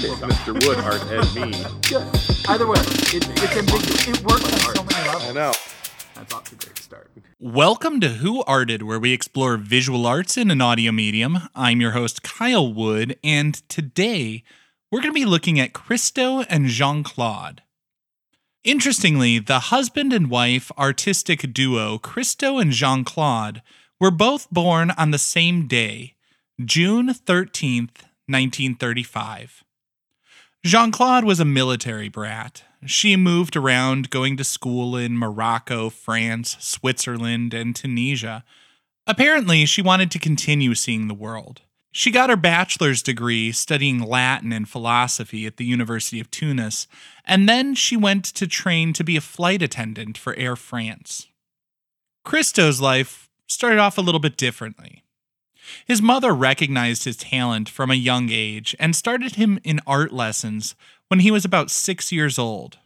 Who art? Mr. Wood art Ed me. Good. Either way, it, it's ambiguous. It works on so many levels. I know. That's off to a great start. Welcome to Who Arted, where we explore visual arts in an audio medium. I'm your host, Kyle Wood, and today we're going to be looking at Christo and Jeanne Claude. Interestingly, the husband and wife artistic duo, Christo and Jeanne Claude, were both born on the same day, June 13th, 1935. Jeanne Claude was a military brat. She moved around going to school in Morocco, France, Switzerland, and Tunisia. Apparently, she wanted to continue seeing the world. She got her bachelor's degree studying Latin and philosophy at the University of Tunis, and then she went to train to be a flight attendant for Air France. Christo's life started off a little bit differently. His mother recognized his talent from a young age and started him in art lessons when he was about six years old.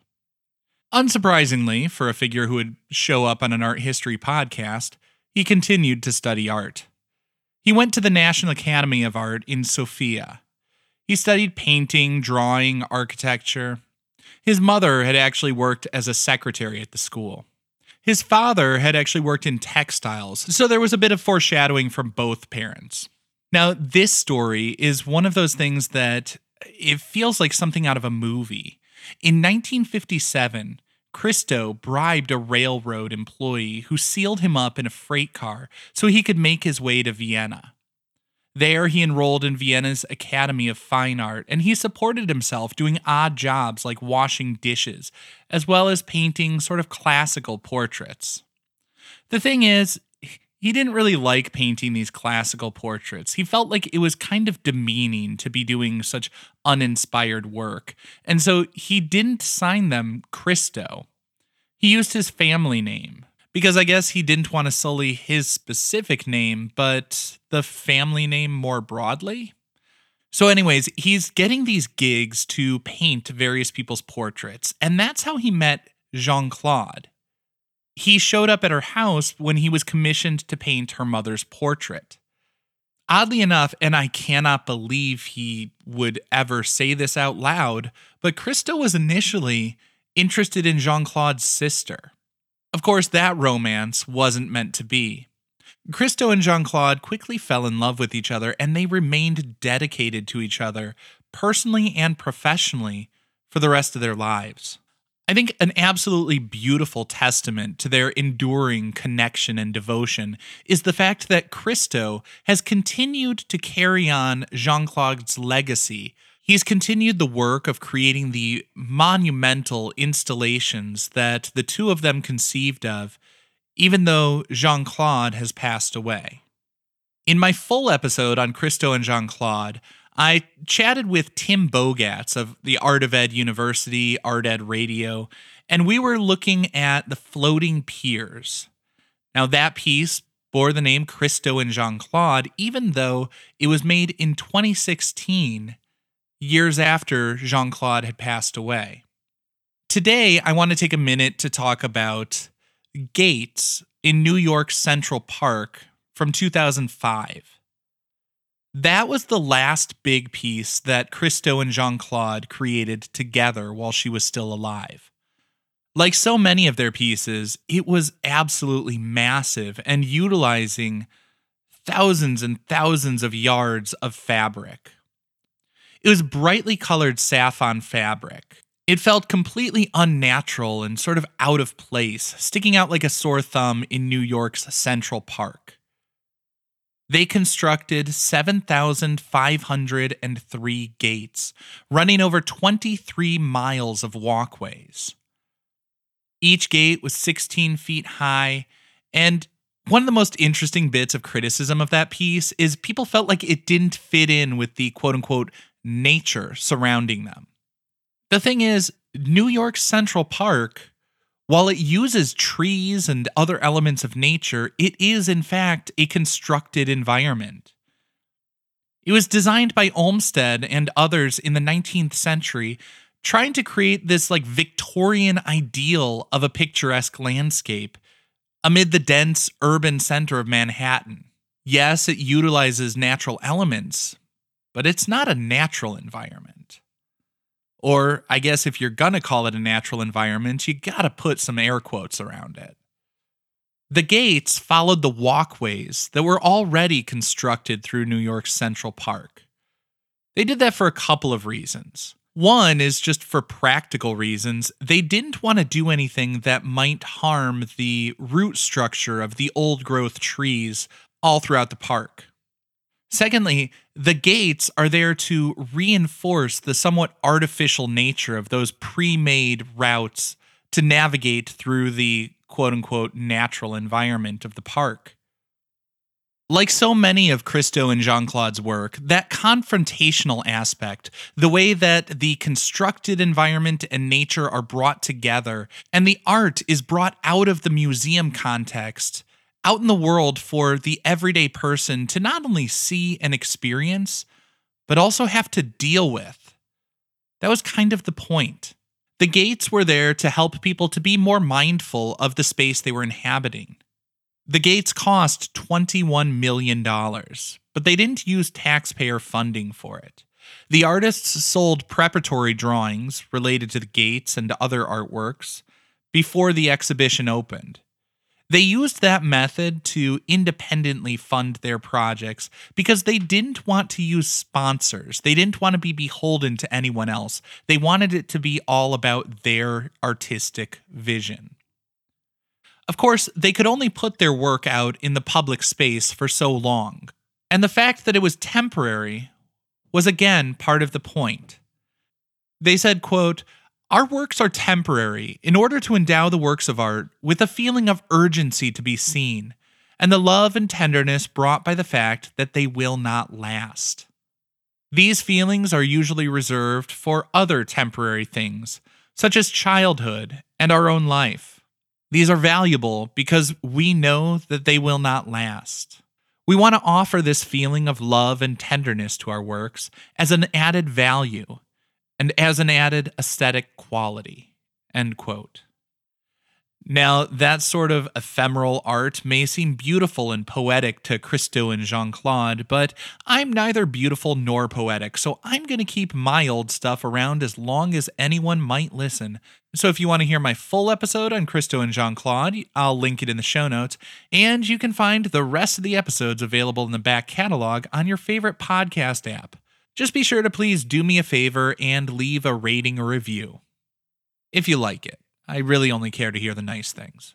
Unsurprisingly, for a figure who would show up on an art history podcast, he continued to study art. He went to the National Academy of Art in Sofia. He studied painting, drawing, architecture. His mother had actually worked as a secretary at the school. His father had actually worked in textiles, so there was a bit of foreshadowing from both parents. Now, this story is one of those things that it feels like something out of a movie. In 1957, Christo bribed a railroad employee who sealed him up in a freight car so he could make his way to Vienna. There, he enrolled in Vienna's Academy of Fine Art, and he supported himself doing odd jobs like washing dishes, as well as painting sort of classical portraits. The thing is, he didn't really like painting these classical portraits. He felt like it was kind of demeaning to be doing such uninspired work, and so he didn't sign them Christo. He used his family name, because I guess he didn't want to sully his specific name, but the family name more broadly. So, anyways, he's getting these gigs to paint various people's portraits, and that's how he met Jeanne Claude. He showed up at her house when he was commissioned to paint her mother's portrait. Oddly enough, and I cannot believe he would ever say this out loud, but Christo was initially interested in Jeanne Claude's sister. Of course, that romance wasn't meant to be. Christo and Jeanne Claude quickly fell in love with each other and they remained dedicated to each other, personally and professionally, for the rest of their lives. I think an absolutely beautiful testament to their enduring connection and devotion is the fact that Christo has continued to carry on Jeanne Claude's legacy He's continued the work of creating the monumental installations that the two of them conceived of, even though Jeanne Claude has passed away. In my full episode on Christo and Jeanne Claude, I chatted with Tim Bogatz of the Art of Ed University, Art Ed Radio, and we were looking at the floating piers. Now, that piece bore the name Christo and Jeanne Claude, even though it was made in 2016 years after Jeanne Claude had passed away. Today, I want to take a minute to talk about Gates in New York Central Park from 2005. That was the last big piece that Christo and Jeanne Claude created together while she was still alive. Like so many of their pieces, it was absolutely massive and utilizing thousands and thousands of yards of fabric. It was brightly colored saffron fabric. It felt completely unnatural and sort of out of place, sticking out like a sore thumb in New York's Central Park. They constructed 7,503 gates, running over 23 miles of walkways. Each gate was 16 feet high, and one of the most interesting bits of criticism of that piece is people felt like it didn't fit in with the quote unquote nature surrounding them. The thing is, New York Central Park, while it uses trees and other elements of nature, it is in fact a constructed environment. It was designed by Olmsted and others in the 19th century, trying to create this like Victorian ideal of a picturesque landscape amid the dense urban center of Manhattan. Yes, it utilizes natural elements, but it's not a natural environment. Or, I guess if you're gonna call it a natural environment, you gotta put some air quotes around it. The gates followed the walkways that were already constructed through New York's Central Park. They did that for a couple of reasons. One is just for practical reasons. They didn't want to do anything that might harm the root structure of the old growth trees all throughout the park. Secondly, the gates are there to reinforce the somewhat artificial nature of those pre made routes to navigate through the quote unquote natural environment of the park. Like so many of Christo and Jeanne Claude's work, that confrontational aspect, the way that the constructed environment and nature are brought together, and the art is brought out of the museum context, out in the world for the everyday person to not only see and experience, but also have to deal with. That was kind of the point. The gates were there to help people to be more mindful of the space they were inhabiting. The gates cost $21 million, but they didn't use taxpayer funding for it. The artists sold preparatory drawings related to the gates and other artworks before the exhibition opened. They used that method to independently fund their projects because they didn't want to use sponsors. They didn't want to be beholden to anyone else. They wanted it to be all about their artistic vision. Of course, they could only put their work out in the public space for so long, and the fact that it was temporary was again part of the point. They said, quote, our works are temporary in order to endow the works of art with a feeling of urgency to be seen, and the love and tenderness brought by the fact that they will not last. These feelings are usually reserved for other temporary things, such as childhood and our own life. These are valuable because we know that they will not last. We want to offer this feeling of love and tenderness to our works as an added value and as an added aesthetic quality. End quote. Now, that sort of ephemeral art may seem beautiful and poetic to Christo and Jeanne Claude, but I'm neither beautiful nor poetic, so I'm going to keep my old stuff around as long as anyone might listen. So if you want to hear my full episode on Christo and Jeanne Claude, I'll link it in the show notes, and you can find the rest of the episodes available in the back catalog on your favorite podcast app. Just be sure to please do me a favor and leave a rating or review. If you like it. I really only care to hear the nice things.